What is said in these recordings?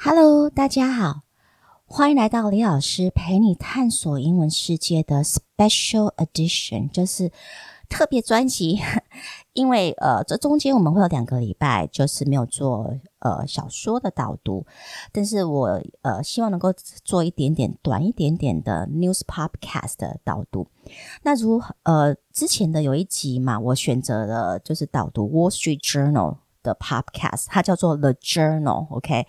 Hello，大家好，欢迎来到李老师陪你探索英文世界的 Special Edition，就是特别专辑。因为呃，这中间我们会有两个礼拜就是没有做呃小说的导读，但是我呃希望能够做一点点短一点点的 News Podcast 的导读。那如呃之前的有一集嘛，我选择了就是导读 Wall Street Journal。的 podcast，它叫做 The Journal，OK，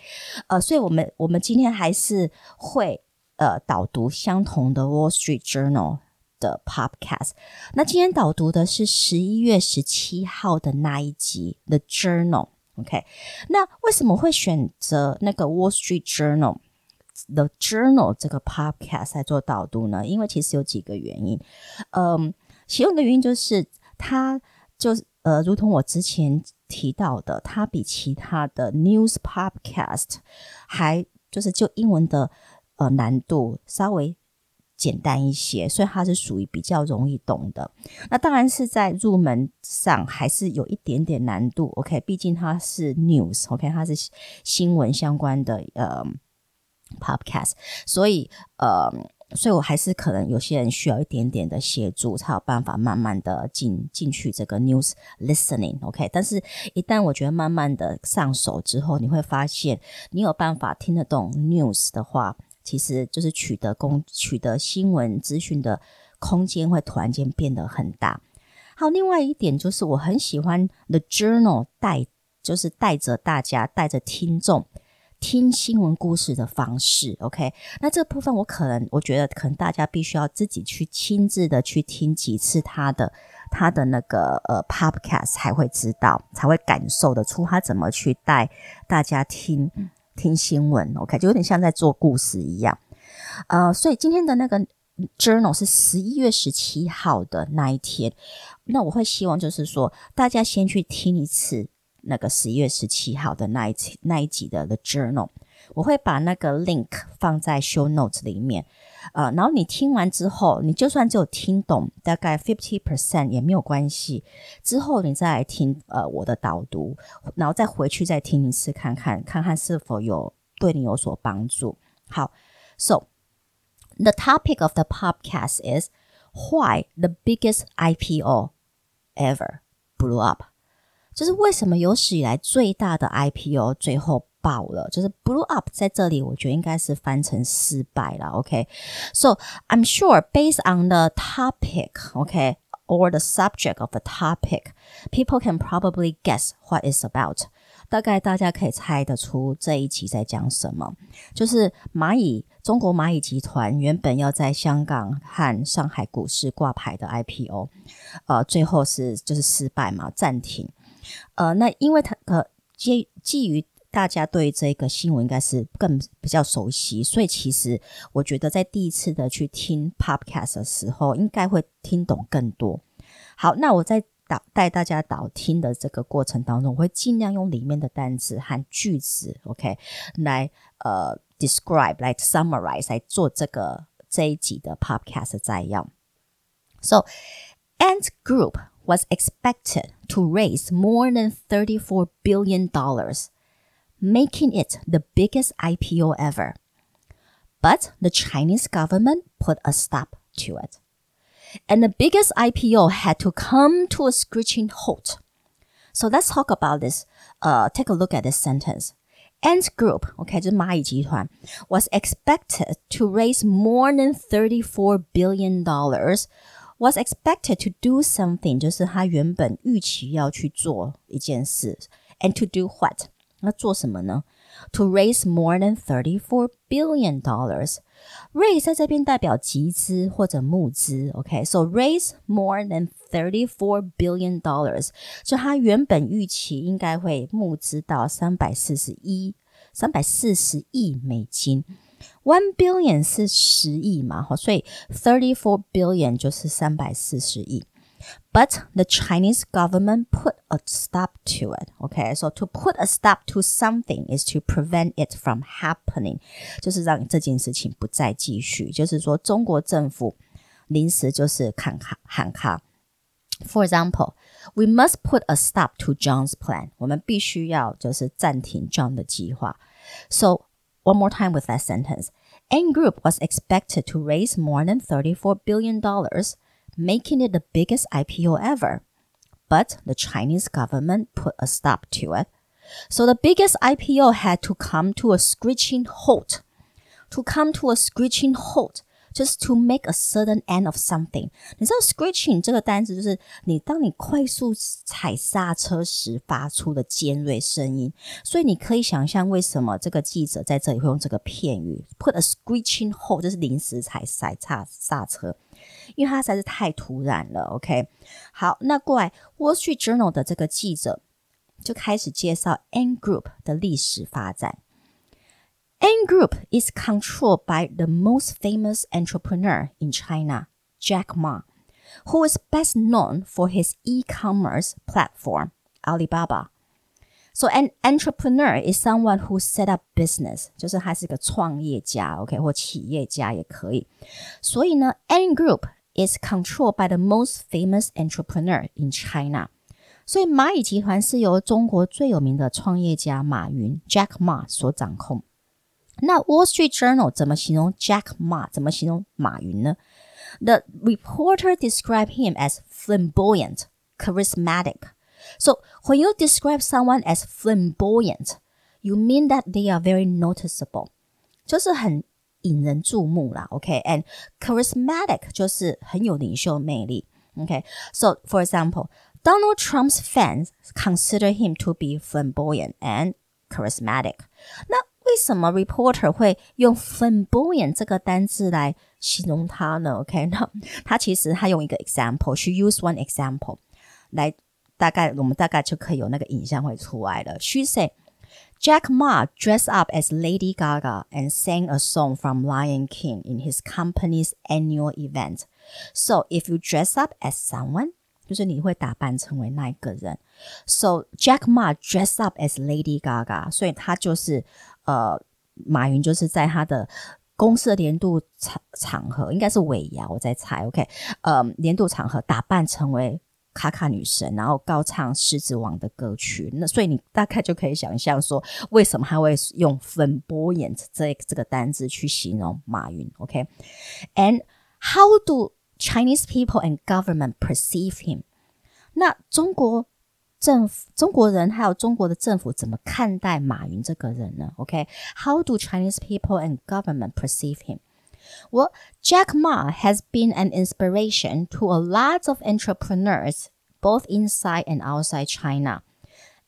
呃，所以我们我们今天还是会呃导读相同的 Wall Street Journal 的 podcast。那今天导读的是十一月十七号的那一集 The Journal，OK。那为什么会选择那个 Wall Street Journal The Journal 这个 podcast 来做导读呢？因为其实有几个原因，嗯，其中一个原因就是它就呃，如同我之前。提到的，它比其他的 news podcast 还就是就英文的呃难度稍微简单一些，所以它是属于比较容易懂的。那当然是在入门上还是有一点点难度。OK，毕竟它是 news，OK，它是新闻相关的呃 podcast，所以呃。所以，我还是可能有些人需要一点点的协助，才有办法慢慢的进进去这个 news listening，OK。但是，一旦我觉得慢慢的上手之后，你会发现，你有办法听得懂 news 的话，其实就是取得公取得新闻资讯的空间会突然间变得很大。还有另外一点就是，我很喜欢 The Journal 带，就是带着大家，带着听众。听新闻故事的方式，OK？那这部分我可能我觉得可能大家必须要自己去亲自的去听几次他的他的那个呃 Podcast 才会知道，才会感受得出他怎么去带大家听听新闻，OK？就有点像在做故事一样。呃，所以今天的那个 Journal 是十一月十七号的那一天，那我会希望就是说大家先去听一次。那个十一月十七号的那一期那一集的 The Journal，我会把那个 link 放在 Show Notes 里面，呃，然后你听完之后，你就算只有听懂大概 fifty percent 也没有关系，之后你再来听呃我的导读，然后再回去再听一次看看，看看是否有对你有所帮助。好，So the topic of the podcast is why the biggest IPO ever blew up. 就是为什么有史以来最大的 IPO 最后爆了，就是 blew up，在这里我觉得应该是翻成失败了。OK，so I'm sure based on the topic，OK or the subject of the topic，people can probably guess what it's about。大概大家可以猜得出这一期在讲什么，就是蚂蚁中国蚂蚁集团原本要在香港和上海股市挂牌的 IPO，呃，最后是就是失败嘛，暂停。呃，那因为他呃基基于大家对这个新闻应该是更比较熟悉，所以其实我觉得在第一次的去听 podcast 的时候，应该会听懂更多。好，那我在导带大家导听的这个过程当中，我会尽量用里面的单词和句子，OK，来呃 describe 来 summarize 来做这个这一集的 podcast 摘要。So Ant Group was expected to raise more than $34 billion, making it the biggest IPO ever. But the Chinese government put a stop to it. And the biggest IPO had to come to a screeching halt. So let's talk about this. Uh, take a look at this sentence. Ant Group, okay, 就是蚂蚁集团, was expected to raise more than $34 billion was expected to do something，就是他原本预期要去做一件事，and to do what？那做什么呢？To raise more than thirty-four billion dollars。Raise 在这边代表集资或者募资，OK？So raise more than thirty-four billion dollars，就他原本预期应该会募资到三百四十一、三百四十亿美金。 One billion 是十亿嘛，哈，所以 thirty four billion 就是三百四十亿。But the Chinese government put a stop to it. Okay, so to put a stop to something is to prevent it from happening，就是让这件事情不再继续。就是说，中国政府临时就是喊卡喊卡。For example, we must put a stop to John's plan. 我们必须要就是暂停 John 的计划。So one more time with that sentence. Ant Group was expected to raise more than $34 billion, making it the biggest IPO ever. But the Chinese government put a stop to it. So the biggest IPO had to come to a screeching halt. To come to a screeching halt just to make a sudden end of something。你知道 screeching 这个单词就是你当你快速踩刹车时发出的尖锐声音，所以你可以想象为什么这个记者在这里会用这个片语 put a screeching halt，就是临时踩踩刹刹车，因为它实在是太突然了。OK，好，那过来 Wall Street Journal 的这个记者就开始介绍 N Group 的历史发展。Ant Group is controlled by the most famous entrepreneur in China, Jack Ma, who is best known for his e-commerce platform, Alibaba. So an entrepreneur is someone who set up business，就是他是个创业家，OK，或企业家也可以。所以呢，Ant Group is controlled by the most famous entrepreneur in China。所以蚂蚁集团是由中国最有名的创业家马云 Jack Ma 所掌控。 那 Wall Street Journal 怎么形容 Jack Ma？怎么形容马云呢？The reporter described him as flamboyant, charismatic. So when you describe someone as flamboyant, you mean that they are very noticeable，就是很引人注目啦。OK，and、okay? charismatic 就是很有领袖魅力。OK，so、okay? for example, Donald Trump's fans consider him to be flamboyant and charismatic. 那 为什么 reporter 会用 flamboyant 这个单字来形容他呢？OK，那他其实他用一个 example，she use one example 来大概我们大概就可以有那个影像会出来了。She said Jack Ma dressed up as Lady Gaga and sang a song from Lion King in his company's annual event. So if you dress up as someone 就是你会打扮成为那一个人。So Jack Ma dressed up as Lady Gaga，所以他就是 呃，马云就是在他的公司的年度场场合，应该是尾牙，我在猜。OK，呃，年度场合打扮成为卡卡女神，然后高唱《狮子王》的歌曲。那所以你大概就可以想象说，为什么他会用“粉波眼”这这个单字去形容马云？OK，and how do Chinese people and government perceive him？那中国政府、中国人还有中国的政府怎么看待马云这个人呢？OK，How、okay? do Chinese people and government perceive him? Well, Jack Ma has been an inspiration to a lot of entrepreneurs, both inside and outside China.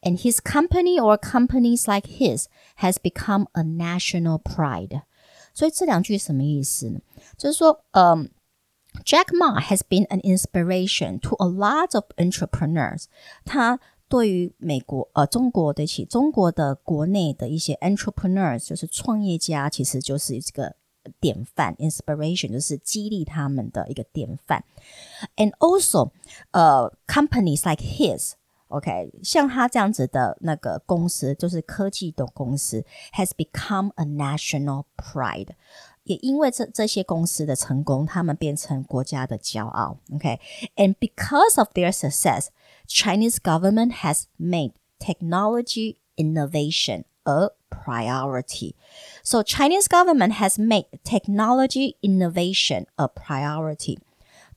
And his company or companies like his has become a national pride. 所以这两句什么意思呢？就是说，嗯。 Jack Ma has been an inspiration to a lot of entrepreneurs。他对于美国呃中国的起中国的国内的一些 entrepreneurs，就是创业家，其实就是这个典范 inspiration，就是激励他们的一个典范。And also，呃，companies like his。OK，像他这样子的那个公司，就是科技的公司，has become a national pride。 也因为这这些公司的成功，他们变成国家的骄傲。OK，and、okay? because of their success, Chinese government has made technology innovation a priority. So Chinese government has made technology innovation a priority.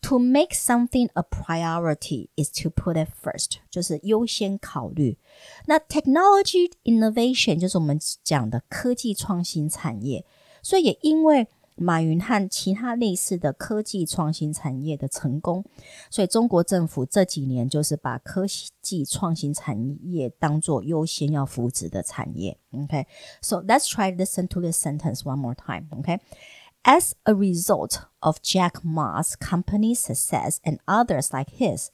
To make something a priority is to put it first，就是优先考虑。那 technology innovation 就是我们讲的科技创新产业。 所以也因为马云和其他类似的科技创新产业的成功，所以中国政府这几年就是把科技创新产业当做优先要扶植的产业。OK，so let's try listen to this sentence one more time. OK. As a result of Jack Ma's company's success and others like his,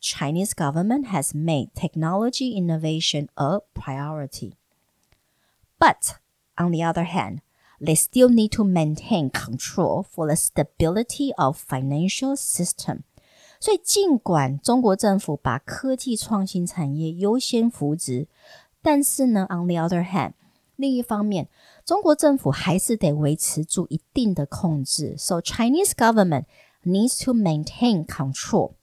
Chinese government has made technology innovation a priority. But on the other hand, they still need to maintain control for the stability of financial system. 所以，尽管中国政府把科技创新产业优先扶植，但是呢，on the other hand，另一方面，中国政府还是得维持住一定的控制。So Chinese government needs to maintain control.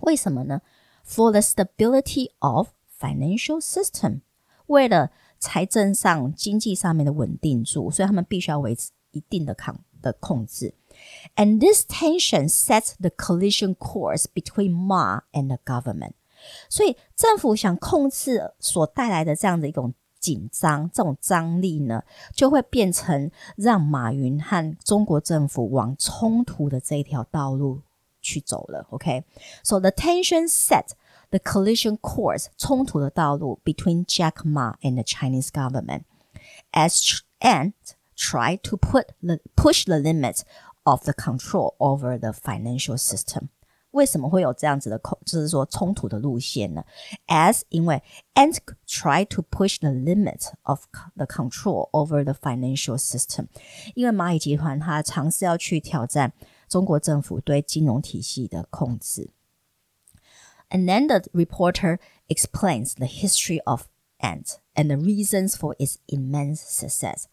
为什么呢？For the stability of financial system，为了 财政上、经济上面的稳定住，所以他们必须要维持一定的抗的控制。And this tension sets the collision course between Ma and the government。所以政府想控制所带来的这样的一种紧张、这种张力呢，就会变成让马云和中国政府往冲突的这一条道路去走了。OK，so、the tension set the collision course 冲突的道路 between Jack Ma and the Chinese government as Ant try to put the, push the limits of the control over the financial system. 为什么会有这样子的口，就是说冲突的路线呢？As 因为 Ant try to push the limit of the control over the financial system，因为蚂蚁集团它尝试要去挑战中国政府对金融体系的控制。And then the reporter explains the history of Ant and the reasons for its immense success。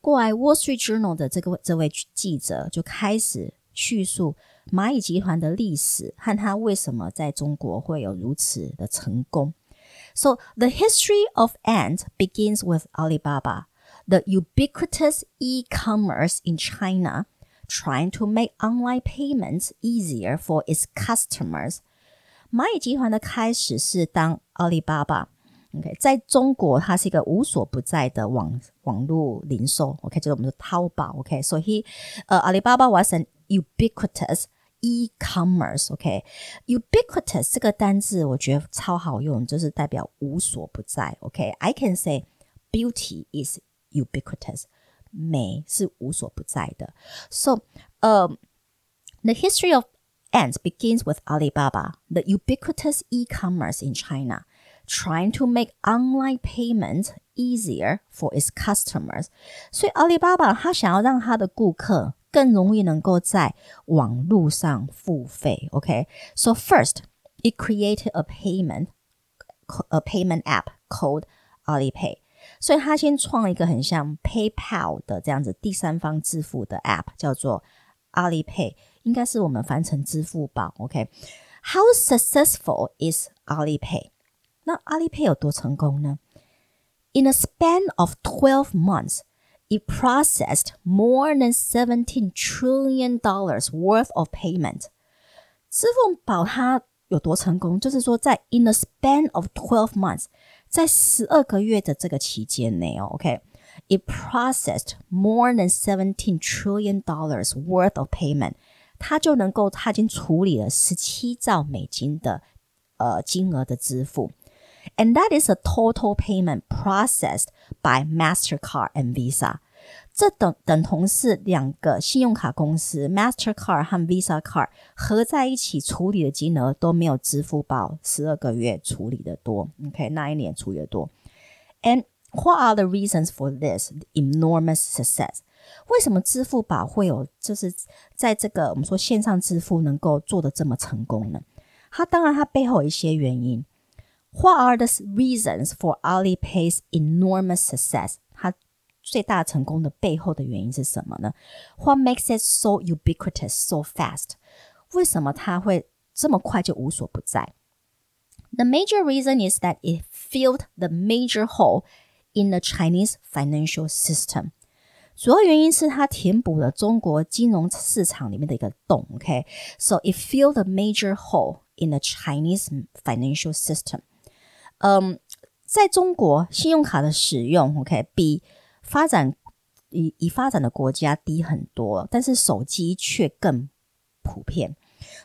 过来 Wall Street Journal 的这个这位记者就开始叙述蚂蚁集团的历史和它为什么在中国会有如此的成功。So the history of Ant begins with Alibaba, the ubiquitous e-commerce in China, trying to make online payments easier for its customers. 蚂蚁集团的开始是当阿里巴巴，OK，在中国它是一个无所不在的网网络零售，OK，就是我们的淘宝，OK，所以呃，阿里巴巴 was an ubiquitous e-commerce，OK，ubiquitous 这个单字我觉得超好用，就是代表无所不在，OK，I can say beauty is ubiquitous，美是无所不在的，so 呃、um,，the history of Ant begins with Alibaba, the ubiquitous e-commerce in China, trying to make online payments easier for its customers. So, Alibaba, okay? So, first it created a payment a payment app called Alipay。所以它先创一个很像 PayPal 的这样子第三方支付的 app，叫做 Alipay。应该是我们翻成支付宝。OK，How、okay? successful is Alipay？那 Alipay 有多成功呢？In a span of twelve months, it processed more than seventeen trillion dollars worth of payment。支付宝它有多成功？就是说，在 in a span of twelve months，在十二个月的这个期间内哦，OK，it processed more than seventeen trillion dollars worth of payment。 它就能够，它已经处理了十七兆美金的呃金额的支付，and that is a total payment processed by Mastercard and Visa。这等等同是两个信用卡公司 Mastercard 和 Visa Card 合在一起处理的金额都没有支付宝十二个月处理的多。OK，那一年处理的多。And what are the reasons for this enormous success？ 为什么支付宝会有就是在这个我们说线上支付能够做的这么成功呢？它当然它背后有一些原因。What are the reasons for Alipay's enormous success？它最大成功的背后的原因是什么呢？What makes it so ubiquitous, so fast？为什么它会这么快就无所不在？The major reason is that it filled the major hole in the Chinese financial system. 主要原因是它填补了中国金融市场里面的一个洞。OK，so、okay? it filled a major hole in the Chinese financial system。嗯，在中国，信用卡的使用，OK，比发展已已发展的国家低很多，但是手机却更普遍。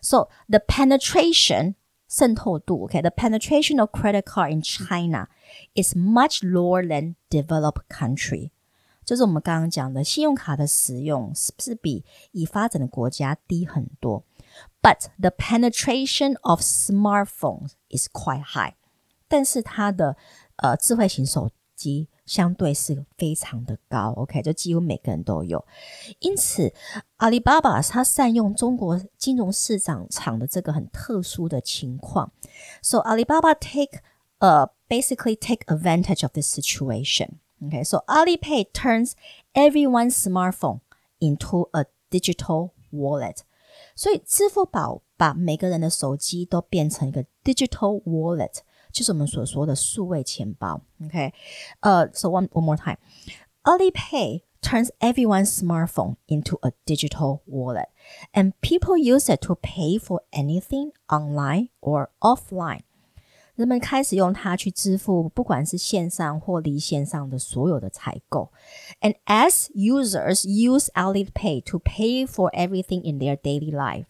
So the penetration 渗透度，OK，the、okay? penetration of credit card in China is much lower than developed country。 就是我们刚刚讲的，信用卡的使用是不是比已发展的国家低很多？But the penetration of smartphones is quite high。但是它的呃智慧型手机相对是非常的高，OK，就几乎每个人都有。因此，阿里巴巴它善用中国金融市场场的这个很特殊的情况，So Alibaba take 呃、uh, basically take advantage of this situation。 Okay, so Alipay turns everyone's smartphone into a digital wallet. 所以支付宝把每个人的手机都变成一个 digital wallet， 就是我们所说的数位钱包。OK，呃、uh,，so one one more time. Alipay turns everyone's smartphone into a digital wallet, and people use it to pay for anything online or offline. 人们开始用它去支付，不管是线上或离线上的所有的采购。And as users use Alipay to pay for everything in their daily life,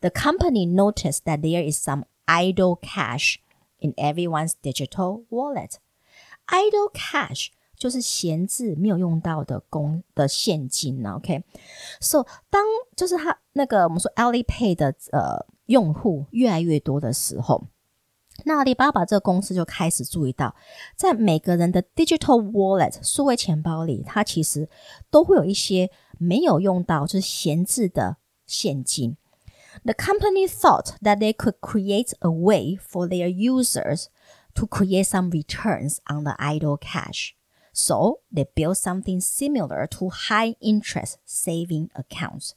the company noticed that there is some idle cash in everyone's digital wallet. Idle cash 就是闲置没有用到的公的现金呢。OK，so、okay? 当就是它那个我们说 Alipay 的呃用户越来越多的时候。 那阿里巴巴这个公司就开始注意到，在每个人的 digital wallet 数位钱包里，它其实都会有一些没有用到，就是闲置的现金。The company thought that they could create a way for their users to create some returns on the idle cash. So they built something similar to high interest saving accounts.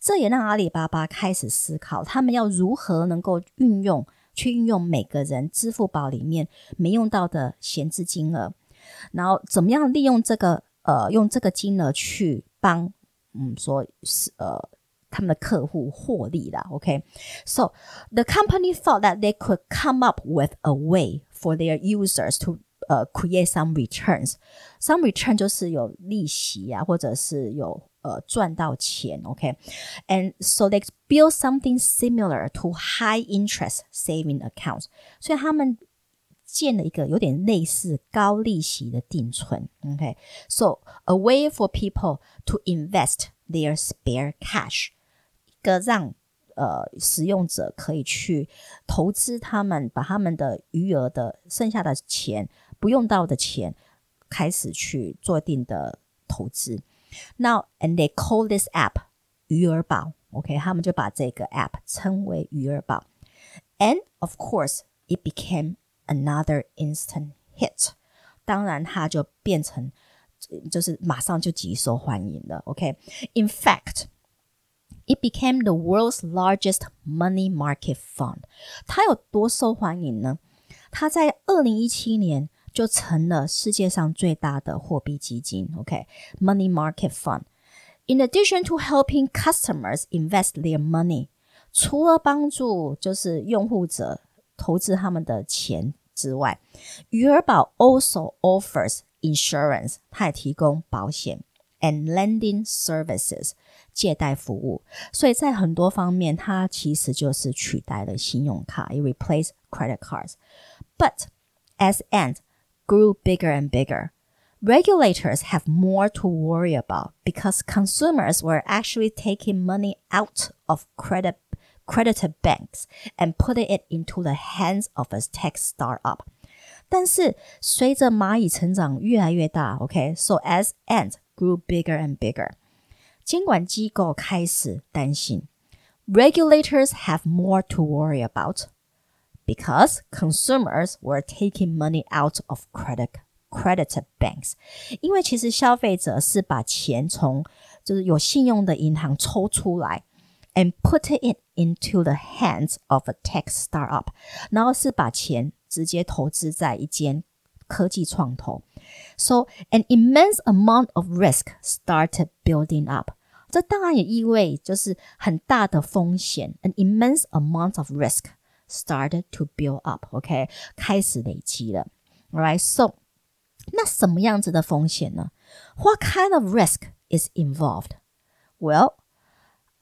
这也让阿里巴巴开始思考，他们要如何能够运用。 去运用每个人支付宝里面没用到的闲置金额，然后怎么样利用这个呃用这个金额去帮嗯说是呃他们的客户获利啦。OK，so、the company thought that they could come up with a way for their users to 呃 create some returns。some return 就是有利息啊，或者是有呃赚到钱，OK，and so they build something similar to high interest saving accounts，所以他们建了一个有点类似高利息的定存，OK，so a way for people to invest their spare cash，一个让呃使用者可以去投资他们把他们的余额的剩下的钱不用到的钱开始去做定的投资。 now, and they call this app 余额宝，OK，他们就把这个 app 称为余额宝。And of course, it became another instant hit。当然，它就变成就是马上就极受欢迎了。OK，in、okay? fact。It became the world's largest money market fund。它有多受欢迎呢？它在二零一七年 就成了世界上最大的货币基金。OK，Money、okay? Market Fund。In addition to helping customers invest their money，除了帮助就是用户者投资他们的钱之外，余额宝 also offers insurance，它也提供保险。and lending services，借贷服务。所以在很多方面，它其实就是取代了信用卡。It 借贷服务，所以在很多方面，它其实就是取代了信用卡，it replace credit cards。But as Ant grew bigger and bigger. Regulators have more to worry about because consumers were actually taking money out of credit credited banks and putting it into the hands of a tech startup. 但是随着蚂蚁成长越来越大，OK，so、okay? as ant grew bigger and bigger，监管机构开始担心，regulators have more to worry about because consumers were taking money out of credit credited banks，因为其实消费者是把钱从就是有信用的银行抽出来，and put it into the hands of a tech startup，然后是把钱直接投资在一间科技创投。So an immense amount of risk started building up。这当然也意味就是很大的风险，an immense amount of risk。 started to build up. OK，开始累积了。Alright, so 那什么样子的风险呢？What kind of risk is involved? Well,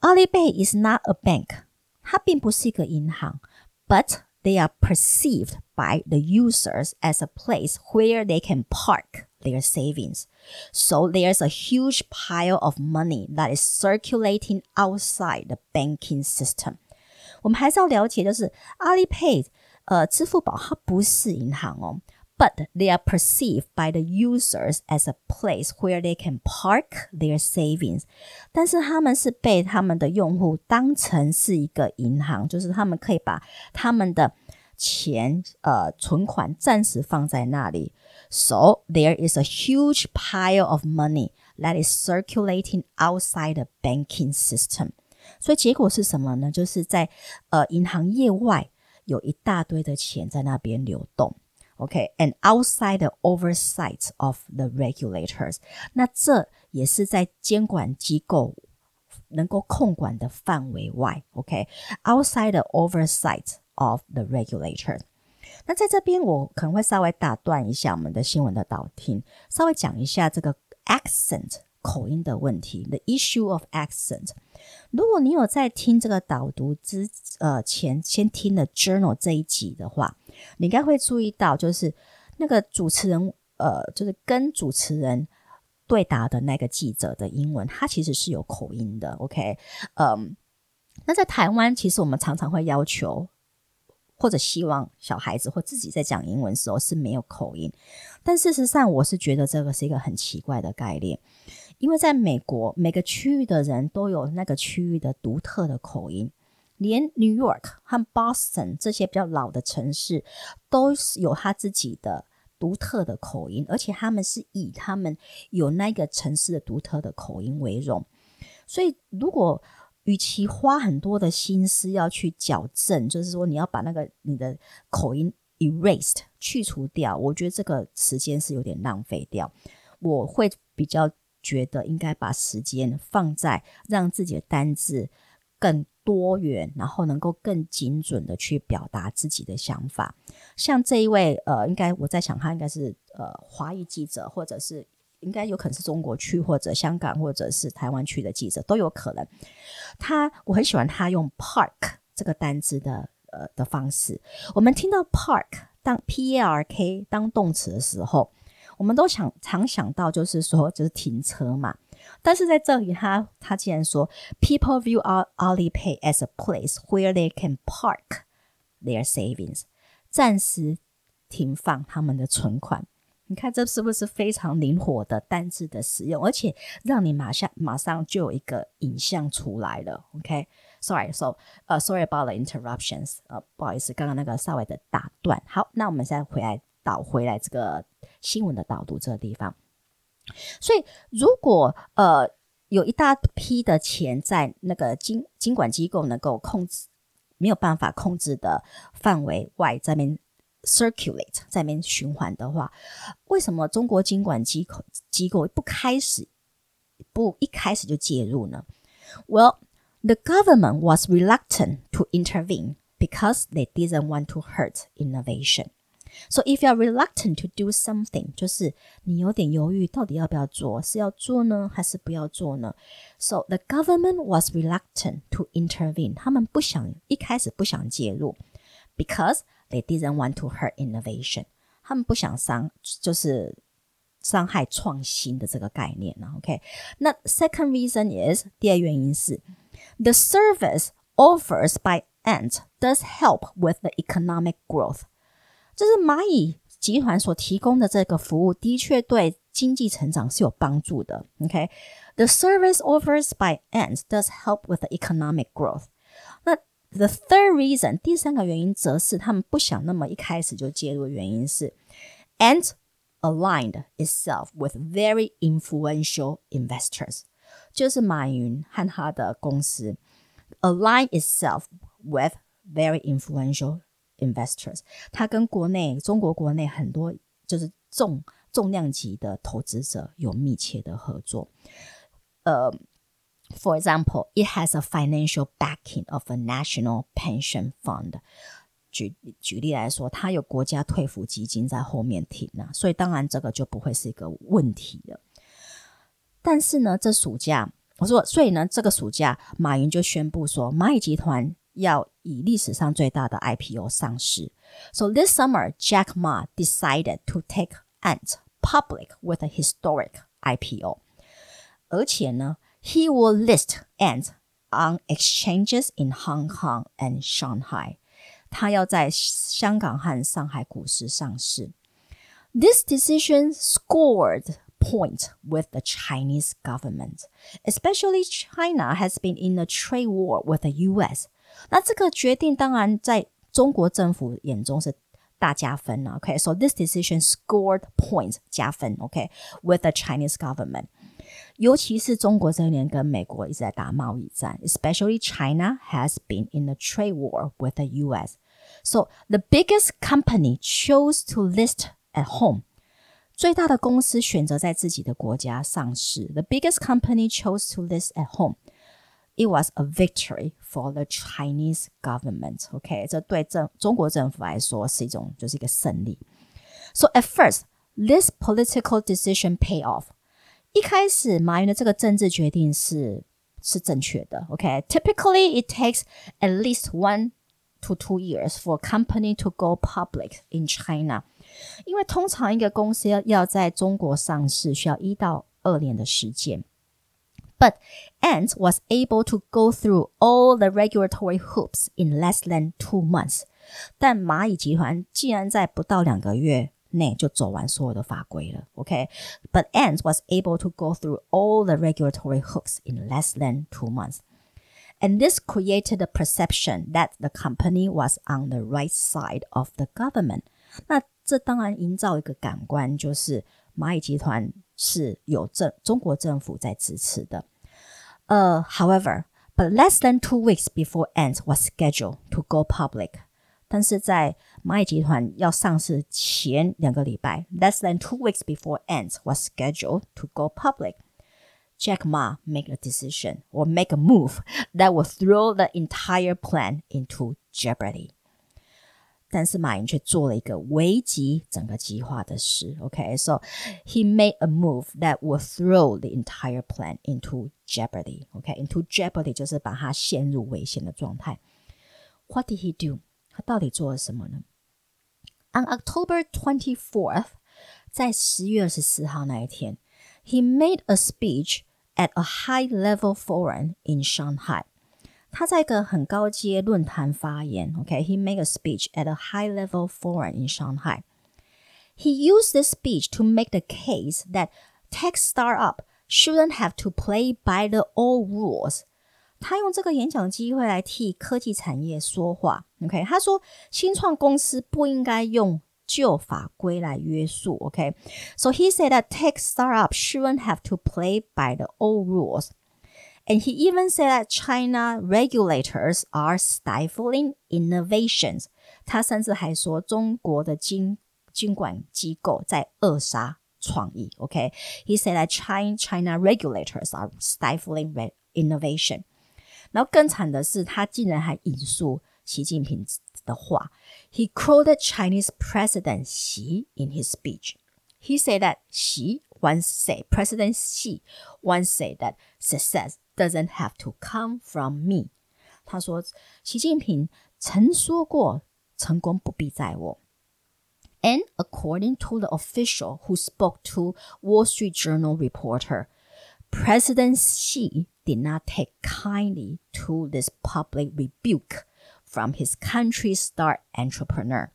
Alipay is not a bank. 它并不是一个银行，but they are perceived by the users as a place where they can park their savings. So there's a huge pile of money that is circulating outside the banking system. 我们还是要了解，就是阿里 Pay，呃，支付宝它不是银行哦，but they are perceived by the users as a place where they can park their savings。但是他们是被他们的用户当成是一个银行，就是他们可以把他们的钱呃存款暂时放在那里。So there is a huge pile of money that is circulating outside the banking system. 所以结果是什么呢？就是在呃银行业外有一大堆的钱在那边流动。OK，and outside the oversight of the regulators，那这也是在监管机构能够控管的范围外。OK，outside the oversight of the regulator。那在这边我可能会稍微打断一下我们的新闻的导听，稍微讲一下这个 accent 口音的问题，the issue of accent。如果你有在听这个导读之呃前先听了 journal 这一集的话，你应该会注意到，就是那个主持人呃，就是跟主持人对答的那个记者的英文，他其实是有口音的。OK，嗯，那在台湾，其实我们常常会要求。或者希望小孩子或自己在讲英文的时候是没有口音，但事实上我是觉得这个是一个很奇怪的概念，因为在美国每个区域的人都有那个区域的独特的口音，连 New York 和 Boston 这些比较老的城市都是有他自己的独特的口音，而且他们是以他们有那个城市的独特的口音为荣，所以如果与其花很多的心思要去矫正，就是说你要把那个你的口音 erased 去除掉，我觉得这个时间是有点浪费掉。我会比较觉得应该把时间放在让自己的单字更多元，然后能够更精准的去表达自己的想法。像这一位呃，应该我在想他应该是呃华裔记者，或者是。应该有可能是中国区或者香港或者是台湾区的记者都有可能。他我很喜欢他用 park 这个单字的呃的方式。我们听到 park 当 p a r k 当动词的时候，我们都想常想到就是说就是停车嘛。但是在这里他他竟然说 people view our alipay as a place where they can park their savings，暂时停放他们的存款。你看这是不是非常灵活的单字的使用，而且让你马上马上就有一个影像出来了。OK，Sorry，So，呃，Sorry about the interruptions，呃，不好意思，刚刚那个稍微的打断。好，那我们现在回来导回来这个新闻的导读这个地方。所以，如果呃有一大批的钱在那个经经管机构能够控制没有办法控制的范围外，在面。circulate 在面循环的话，为什么中国监管机构机构不开始不一开始就介入呢？Well, the government was reluctant to intervene because they didn't want to hurt innovation. So if you are reluctant to do something，就是你有点犹豫，到底要不要做，是要做呢，还是不要做呢？So the government was reluctant to intervene，他们不想一开始不想介入，because they didn't want to hurt innovation，他们不想伤，就是伤害创新的这个概念呢。OK，那 second reason is 第二原因是 the service offers by Ant does help with the economic growth， 就是蚂蚁集团所提供的这个服务的确对经济成长是有帮助的。OK，the service offers by Ant does help with the economic growth。那 The third reason，第三个原因则是他们不想那么一开始就介入的原因是，and aligned itself with very influential investors，就是马云和他的公司 align itself with very influential investors，他跟国内中国国内很多就是重重量级的投资者有密切的合作，呃。For example, it has a financial backing of a national pension fund. 举举例来说，它有国家退抚基金在后面挺呢，所以当然这个就不会是一个问题了。但是呢，这暑假我说，所以呢，这个暑假马云就宣布说，蚂蚁集团要以历史上最大的 IPO 上市。So this summer, Jack Ma decided to take Ant public with a historic IPO. 而且呢。he will list Ant on exchanges in Hong Kong and Shanghai. 他要在香港和上海股市上市。This decision scored point with the Chinese government, especially China has been in a trade war with the U.S. 那这个决定当然在中国政府眼中是大加分了。OK，so、okay? this decision scored points 加分。OK，with、okay? the Chinese government。尤其是中国这一年跟美国一直在打贸易战，especially China has been in a trade war with the U.S. So the biggest company chose to list at home. 最大的公司选择在自己的国家上市。The biggest company chose to list at home. It was a victory for the Chinese government. OK，这对政中国政府来说是一种就是一个胜利。So at first, this political decision pay off. 一开始马云的这个政治决定是是正确的。OK，typically、okay? it takes at least one to two years for a company to go public in China。因为通常一个公司要要在中国上市，需要一到二年的时间。 But Ant was able to go through all the regulatory hoops in less than two months。但蚂蚁集团竟然在不到两个月内就走完所有的法规了。OK，but、okay? Ant was able to go through all the regulatory hoops in less than two months. And this created the perception that the company was on the right side of the government. 那这当然营造一个感官，就是蚂蚁集团是有政中国政府在支持的。 呃、uh,，however, but less than two weeks before Ant was scheduled to go public，但是在蚂蚁集团要上市前两个礼拜，less than two weeks before Ant was scheduled to go public。Jack Ma make a decision or make a move that will throw the entire plan into jeopardy. 但是马云却做了一个危及整个计划的事。OK，so、okay? he made a move that will throw the entire plan into jeopardy. OK，into、okay? jeopardy 就是把它陷入危险的状态。What did he do？他到底做了什么呢？On October twenty fourth，在十月二十四号那一天，he made a speech at a high-level forum in Shanghai. 他在一个很高阶论坛发言。OK，he、okay? made a speech at a high-level forum in Shanghai. He used this speech to make the case that tech startup shouldn't have to play by the old rules. 他用这个演讲机会来替科技产业说话。OK，他说新创公司不应该用旧法规来约束。OK，so、okay? he said that tech startup shouldn't have to play by the old rules. And he even said that China regulators are stifling innovations. 他甚至还说中国的监监管机构在扼杀创意。OK, he said that China China regulators are stifling innovation. 然后更惨的是，他竟然还引述习近平的话。He quoted Chinese President Xi in his speech. He said that Xi once said, President Xi once said that success doesn't have to come from me。他说，习近平曾说过，成功不必在我。And according to the official who spoke to Wall Street Journal reporter, President Xi did not take kindly to this public rebuke from his country's star entrepreneur。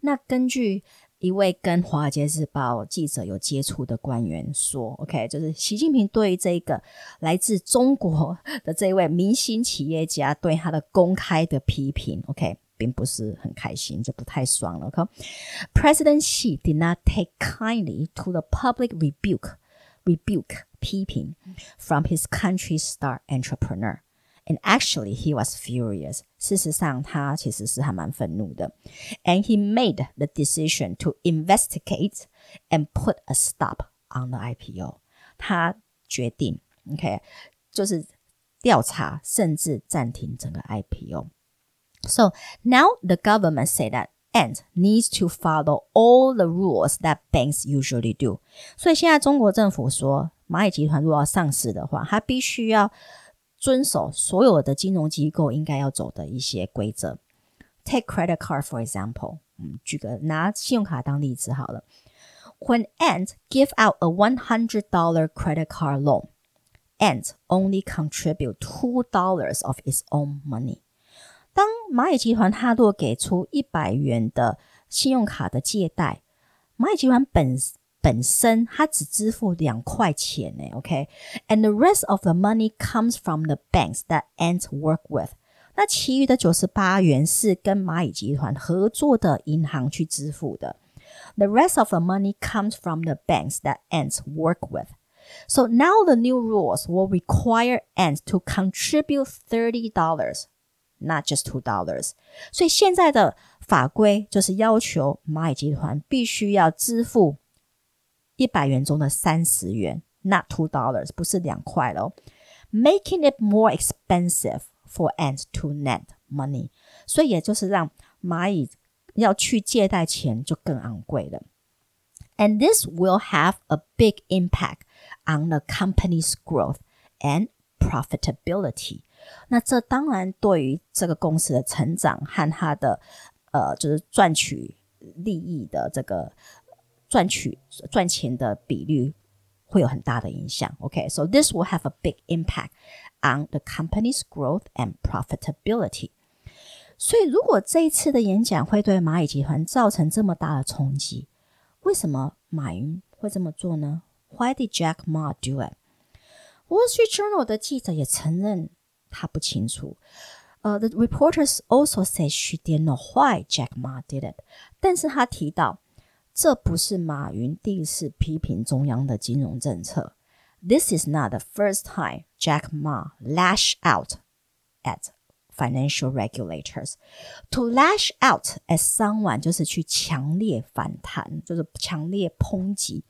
那根据 一位跟《华尔街日报》记者有接触的官员说：“OK，就是习近平对这个来自中国的这位明星企业家对他的公开的批评，OK，并不是很开心，就不太爽了。OK，President Xi did not take kindly to the public rebuke rebuke 批评 from his country's star entrepreneur。” And actually, he was furious. 事实上，他其实是还蛮愤怒的。And he made the decision to investigate and put a stop on the IPO. 他决定，OK，就是调查，甚至暂停整个 now the government said that Ant needs to follow all the rules that banks usually do. 遵守所有的金融机构应该要走的一些规则。Take credit card for example，嗯，举个拿信用卡当例子好了。When Ant give out a one hundred dollar credit card loan, Ant only contribute two dollars of its own money。当蚂蚁集团它若给出一百元的信用卡的借贷，蚂蚁集团本本身它只支付两块钱呢，OK，and the rest of the money comes from the banks that Ant work with。那其余的九十八元是跟蚂蚁集团合作的银行去支付的。The rest of the money comes from the banks that Ant work with. So now the new rules will require Ant to contribute thirty dollars not just two dollars。所以现在的法规就是要求蚂蚁集团必须要支付 一百元中的三十元，not two dollars，不是两块喽，making it more expensive for ants to lend money。所以也就是让蚂蚁要去借贷钱就更昂贵了。And this will have a big impact on the company's growth and profitability。那这当然对于这个公司的成长和它的呃，就是赚取利益的这个 赚取赚钱的比率会有很大的影响。OK，so、this will have a big impact on the company's growth and profitability。所以，如果这一次的演讲会对蚂蚁集团造成这么大的冲击，为什么马云会这么做呢？Why did Jack Ma do it? Wall Street Journal 的记者也承认他不清楚。呃、，the reporters also say she didn't know why Jack Ma did it，但是他提到这不是马云第一次批评中央的金融政策。This is not the first time Jack Ma lash out at financial regulators. To lash out at someone 就是去强烈反弹，就是强烈抨击。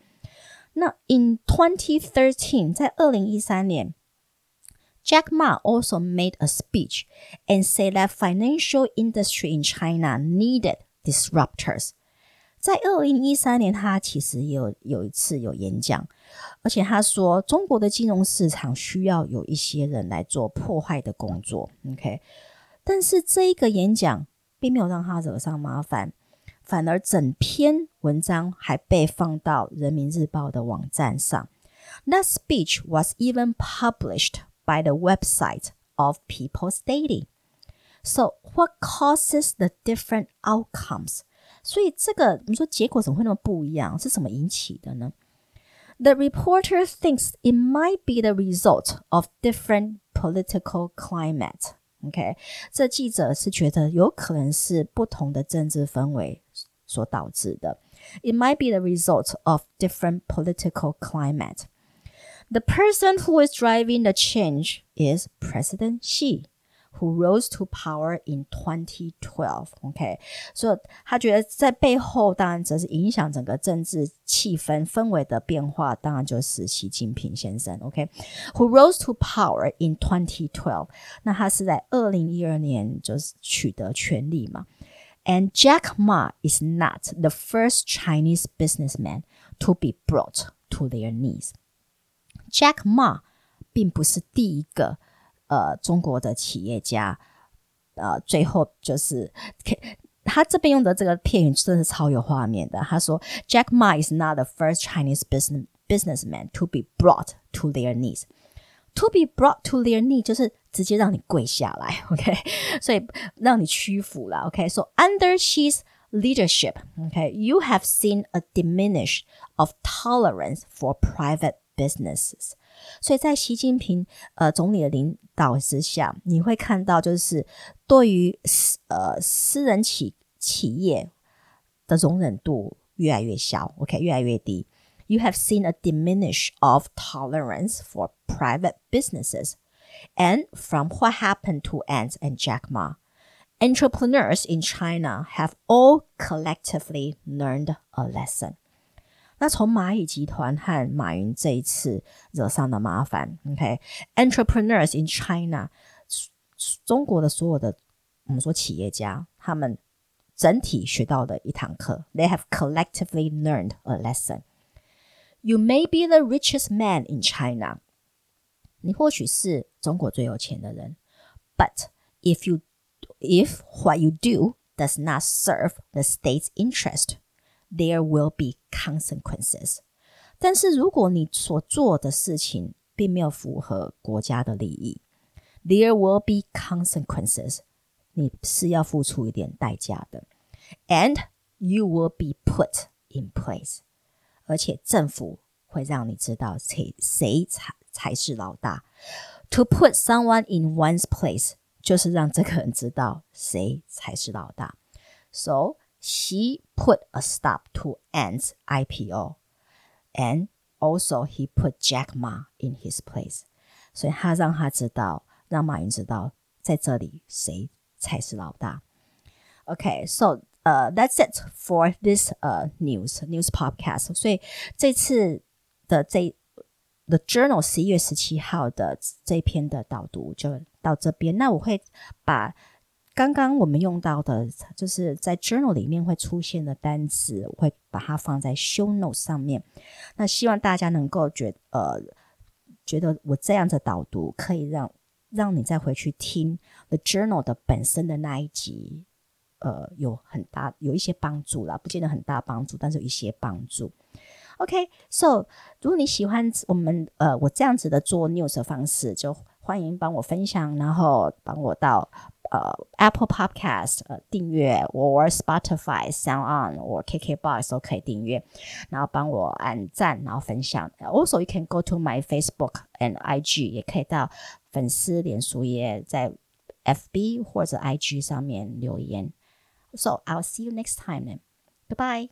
那 in 2013，在二零一三年，Jack Ma also made a speech and said that financial industry in China needed disruptors. 在二零一三年，他其实有有一次有演讲，而且他说中国的金融市场需要有一些人来做破坏的工作。OK，但是这一个演讲并没有让他惹上麻烦。反而整篇文章还被放到人民日报的网站上。That speech was even published by the website of People's Daily. So, what causes the different outcomes? 所以这个你说结果怎么会那么不一样？是什么引起的呢？The reporter thinks it might be the result of different political climate. OK，这记者是觉得有可能是不同的政治氛围所导致的。It might be the result of different political climate. The person who is driving the change is President Xi who rose to power in 2012. OK，所以他觉得在背后，当然则是影响整个政治气氛氛围的变化，当然就是习近平先生。OK，who、okay? rose to power in 2012？那他是在二零一二年就是取得权力嘛。And Jack Ma is not the first Chinese businessman to be brought to their knees. Jack Ma 并不是第一个 呃，中国的企业家，呃，最后就是他这边用的这个片语真的是超有画面的。他说，Jack Ma is not the first Chinese business businessman to be brought to their knees. To be brought to their knee 就是直接让你跪下来，OK，所以让你屈服了，OK。So under Xi's leadership，OK，you have seen a diminish of tolerance for private businesses. 所以在习近平呃总理的领 导之下，你会看到就是对于私呃私人企企业的容忍度越来越小，OK，越来越低。You have seen a diminish of tolerance for private businesses. And from what happened to Ant and Jack Ma, entrepreneurs in China have all collectively learned a lesson. 那从蚂蚁集团和马云这一次惹上的麻烦，OK，entrepreneurs in China，中国的所有的我们说企业家，他们整体学到的一堂课，they have collectively learned a lesson. You may be the richest man in China，你或许是中国最有钱的人，but if you if what you do does not serve the state's interest there will be consequences。但是如果你所做的事情并没有符合国家的利益，there will be consequences。你是要付出一点代价的，and you will be put in place。而且政府会让你知道谁谁才才是老大。To put someone in one's place 就是让这个人知道谁才是老大。So he put a stop to Ant's IPO, and also he put Jack Ma in his place. 所以他让他知道，让马云知道，在这里谁 才是老大。OK，so、呃、that's it for this 呃、news news podcast。所以这次的这 The Journal 十一月十七号的这篇的导读就到这边。那我会把 刚刚我们用到的，就是在 Journal 里面会出现的单词，我会把它放在 Show Note 上面。那希望大家能够觉呃觉得我这样的导读可以让让你再回去听 The Journal 的本身的那一集，呃，有很大有一些帮助啦，不见得很大帮助，但是有一些帮助。OK，so、如果你喜欢我们呃我这样子的做 news 的方式，就欢迎帮我分享，然后帮我到呃 Apple Podcast 呃订阅，或 Spotify、Sound On 或 KKBox 都可以订阅，然后帮我按赞，然后分享。Also you can go to my Facebook and IG，也可以到粉丝脸书页在 FB 或者 IG 上面留言。So I'll see you next time then. Goodbye.